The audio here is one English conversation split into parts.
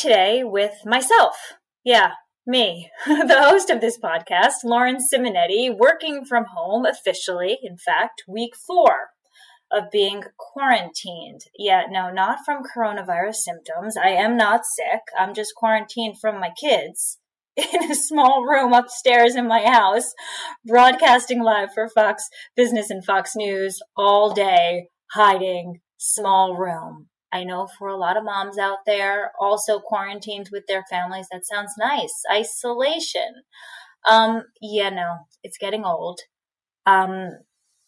Today with myself. Yeah, me, the host of this podcast, Lauren Simonetti, working from home officially, in fact, week four of being quarantined. Yeah, no, not from coronavirus symptoms. I am not sick. I'm just quarantined from my kids in a small room upstairs in my house, broadcasting live for Fox Business and Fox News all day, hiding, small room. I know for a lot of moms out there also quarantined with their families, that sounds nice. Isolation. Um, yeah, no, it's getting old. Um,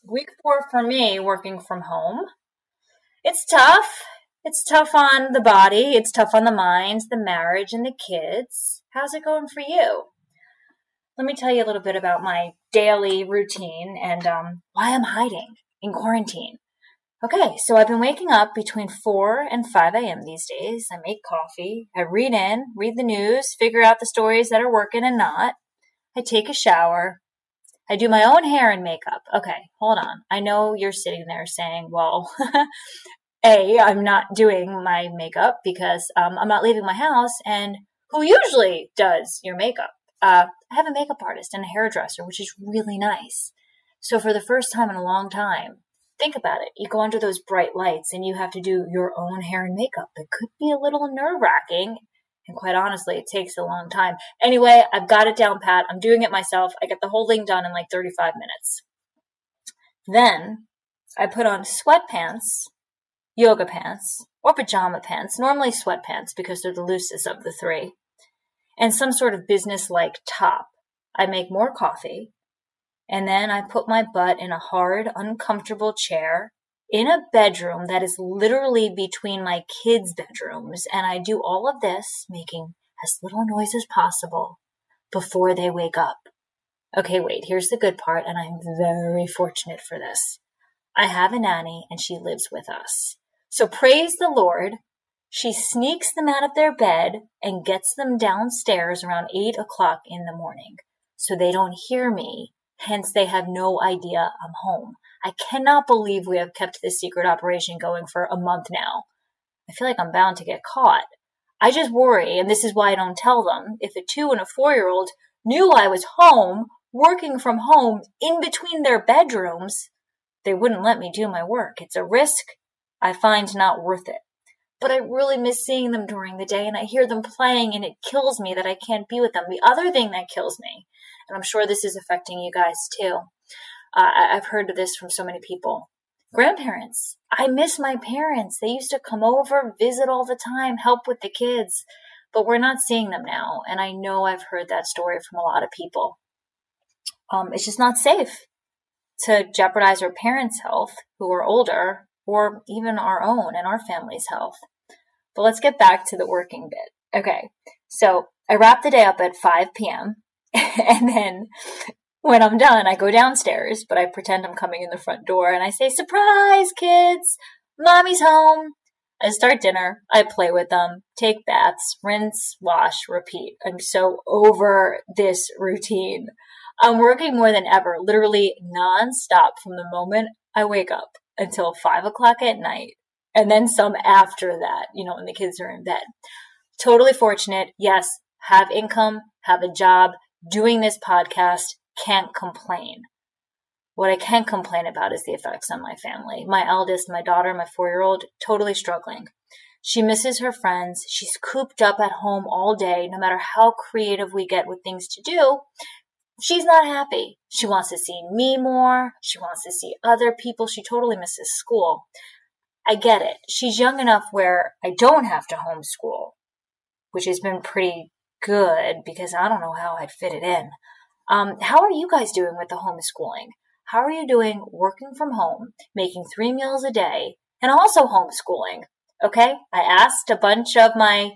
week four for me, working from home. It's tough. It's tough on the body. It's tough on the minds, the marriage, and the kids. How's it going for you? Let me tell you a little bit about my daily routine and um, why I'm hiding in quarantine. Okay, so I've been waking up between 4 and 5 a.m. these days. I make coffee, I read in, read the news, figure out the stories that are working and not. I take a shower. I do my own hair and makeup. Okay, hold on. I know you're sitting there saying, well, A, I'm not doing my makeup because um, I'm not leaving my house, and who usually does your makeup? Uh, I have a makeup artist and a hairdresser, which is really nice. So for the first time in a long time, think about it. You go under those bright lights and you have to do your own hair and makeup. It could be a little nerve wracking. And quite honestly, it takes a long time. Anyway, I've got it down pat. I'm doing it myself. I get the whole thing done in like 35 minutes. Then I put on sweatpants, yoga pants, or pajama pants, normally sweatpants because they're the loosest of the three, and some sort of business like top. I make more coffee and then I put my butt in a hard, uncomfortable chair in a bedroom that is literally between my kids' bedrooms. And I do all of this making as little noise as possible before they wake up. Okay, wait, here's the good part, and I'm very fortunate for this. I have a nanny and she lives with us. So praise the Lord. She sneaks them out of their bed and gets them downstairs around eight o'clock in the morning so they don't hear me Hence, they have no idea I'm home. I cannot believe we have kept this secret operation going for a month now. I feel like I'm bound to get caught. I just worry, and this is why I don't tell them, if a two and a four year old knew I was home, working from home in between their bedrooms, they wouldn't let me do my work. It's a risk I find not worth it. But I really miss seeing them during the day and I hear them playing and it kills me that I can't be with them. The other thing that kills me I'm sure this is affecting you guys too. Uh, I've heard this from so many people. Grandparents. I miss my parents. They used to come over, visit all the time, help with the kids, but we're not seeing them now. And I know I've heard that story from a lot of people. Um, it's just not safe to jeopardize our parents' health who are older or even our own and our family's health. But let's get back to the working bit. Okay. So I wrap the day up at 5 p.m. and then when I'm done, I go downstairs, but I pretend I'm coming in the front door and I say, Surprise, kids! Mommy's home! I start dinner, I play with them, take baths, rinse, wash, repeat. I'm so over this routine. I'm working more than ever, literally nonstop from the moment I wake up until five o'clock at night, and then some after that, you know, when the kids are in bed. Totally fortunate. Yes, have income, have a job, doing this podcast, can't complain. What I can't complain about is the effects on my family. My eldest, my daughter, my four year old, totally struggling. She misses her friends. She's cooped up at home all day, no matter how creative we get with things to do. She's not happy. She wants to see me more. She wants to see other people. She totally misses school. I get it. She's young enough where I don't have to homeschool, which has been pretty good because I don't know how I'd fit it in. Um, how are you guys doing with the homeschooling? How are you doing working from home, making three meals a day, and also homeschooling? Okay, I asked a bunch of my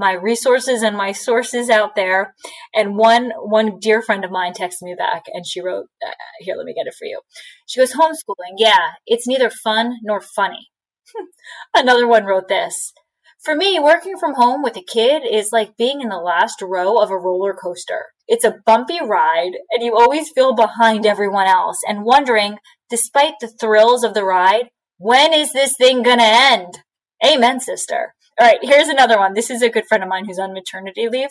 my resources and my sources out there, and one one dear friend of mine texted me back, and she wrote, uh, "Here, let me get it for you." She goes, "Homeschooling, yeah, it's neither fun nor funny." Another one wrote this. For me, working from home with a kid is like being in the last row of a roller coaster. It's a bumpy ride, and you always feel behind everyone else and wondering, despite the thrills of the ride, when is this thing gonna end? Amen, sister. All right, here's another one. This is a good friend of mine who's on maternity leave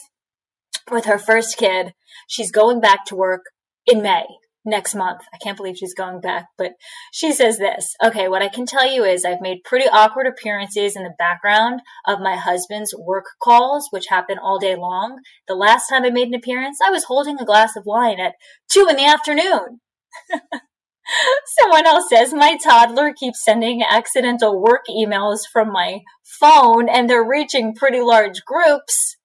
with her first kid. She's going back to work in May next month. I can't believe she's going back, but she says this. Okay, what I can tell you is I've made pretty awkward appearances in the background of my husband's work calls, which happen all day long. The last time I made an appearance, I was holding a glass of wine at two in the afternoon. Someone else says my toddler keeps sending accidental work emails from my phone and they're reaching pretty large groups.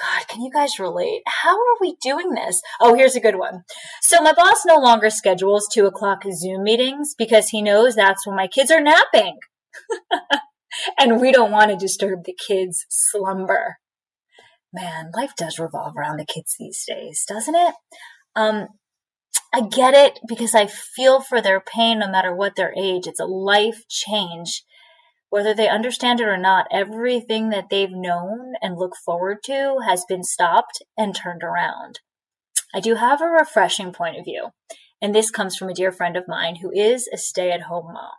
God, can you guys relate? How are we doing this? Oh, here's a good one. So my boss no longer schedules two o'clock Zoom meetings because he knows that's when my kids are napping. and we don't want to disturb the kids' slumber. Man, life does revolve around the kids these days, doesn't it? Um, I get it because I feel for their pain no matter what their age. It's a life change whether they understand it or not, everything that they've known and look forward to has been stopped and turned around. I do have a refreshing point of view, and this comes from a dear friend of mine who is a stay at home mom.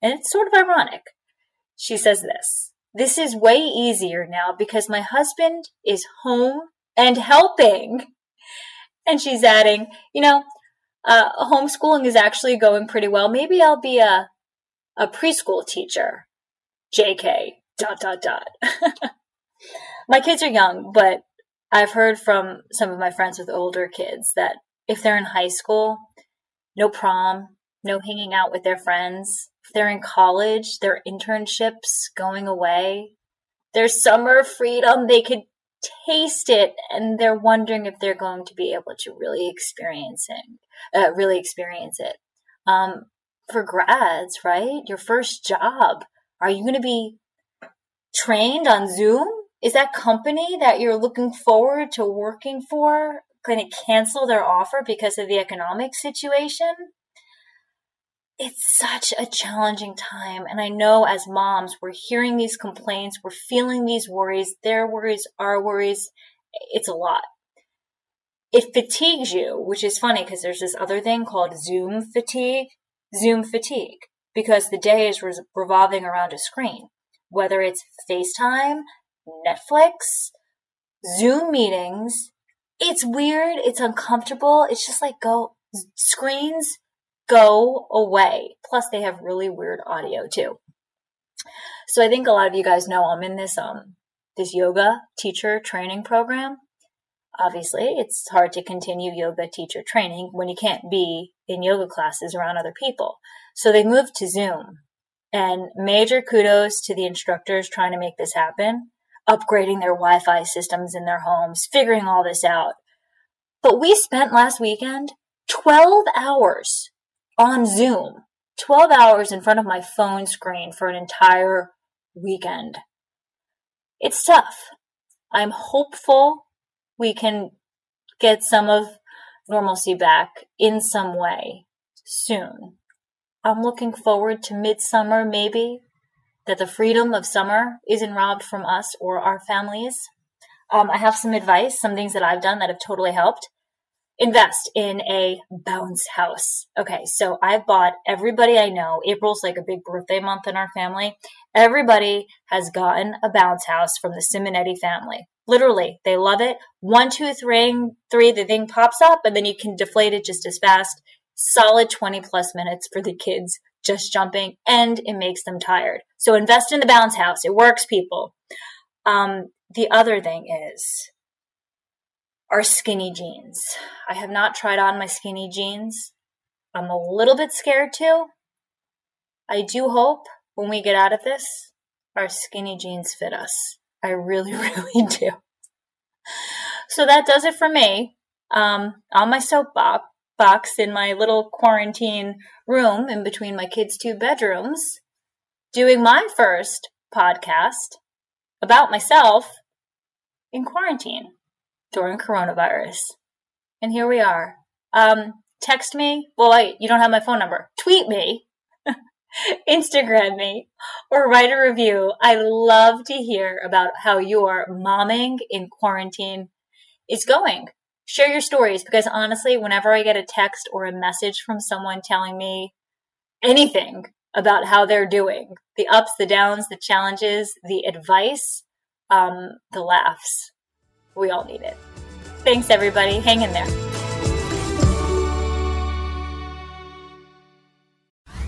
And it's sort of ironic. She says this This is way easier now because my husband is home and helping. And she's adding, you know, uh, homeschooling is actually going pretty well. Maybe I'll be a, a preschool teacher JK, dot, dot, dot. my kids are young, but I've heard from some of my friends with older kids that if they're in high school, no prom, no hanging out with their friends. If they're in college, their internships going away, their summer freedom, they could taste it and they're wondering if they're going to be able to really experiencing uh, really experience it um, for grads right your first job are you going to be trained on Zoom? Is that company that you're looking forward to working for going to cancel their offer because of the economic situation? It's such a challenging time. And I know as moms, we're hearing these complaints, we're feeling these worries, their worries, our worries. It's a lot. It fatigues you, which is funny because there's this other thing called Zoom fatigue. Zoom fatigue because the day is re- revolving around a screen, whether it's FaceTime, Netflix, Zoom meetings. It's weird. It's uncomfortable. It's just like go screens go away. Plus they have really weird audio too. So I think a lot of you guys know I'm in this, um, this yoga teacher training program. Obviously, it's hard to continue yoga teacher training when you can't be in yoga classes around other people. So they moved to Zoom. And major kudos to the instructors trying to make this happen, upgrading their Wi Fi systems in their homes, figuring all this out. But we spent last weekend 12 hours on Zoom, 12 hours in front of my phone screen for an entire weekend. It's tough. I'm hopeful we can get some of normalcy back in some way soon. I'm looking forward to midsummer, maybe, that the freedom of summer isn't robbed from us or our families. Um, I have some advice, some things that I've done that have totally helped. Invest in a bounce house. Okay, so I've bought everybody I know. April's like a big birthday month in our family. Everybody has gotten a bounce house from the Simonetti family. Literally, they love it. One, two, three, three, the thing pops up and then you can deflate it just as fast. Solid 20 plus minutes for the kids just jumping and it makes them tired. So invest in the bounce house. It works, people. Um, the other thing is our skinny jeans. I have not tried on my skinny jeans. I'm a little bit scared too. I do hope when we get out of this, our skinny jeans fit us. I really, really do. So that does it for me. Um, on my soapbox box in my little quarantine room in between my kids' two bedrooms, doing my first podcast about myself in quarantine during coronavirus. And here we are. Um, text me. Well, wait, you don't have my phone number. Tweet me Instagram me or write a review. I love to hear about how your momming in quarantine is going. Share your stories because honestly, whenever I get a text or a message from someone telling me anything about how they're doing the ups, the downs, the challenges, the advice, um, the laughs. We all need it. Thanks, everybody. Hang in there.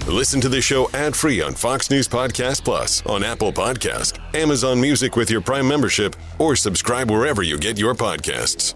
Listen to the show ad free on Fox News Podcast Plus, on Apple Podcast, Amazon Music with your Prime membership, or subscribe wherever you get your podcasts.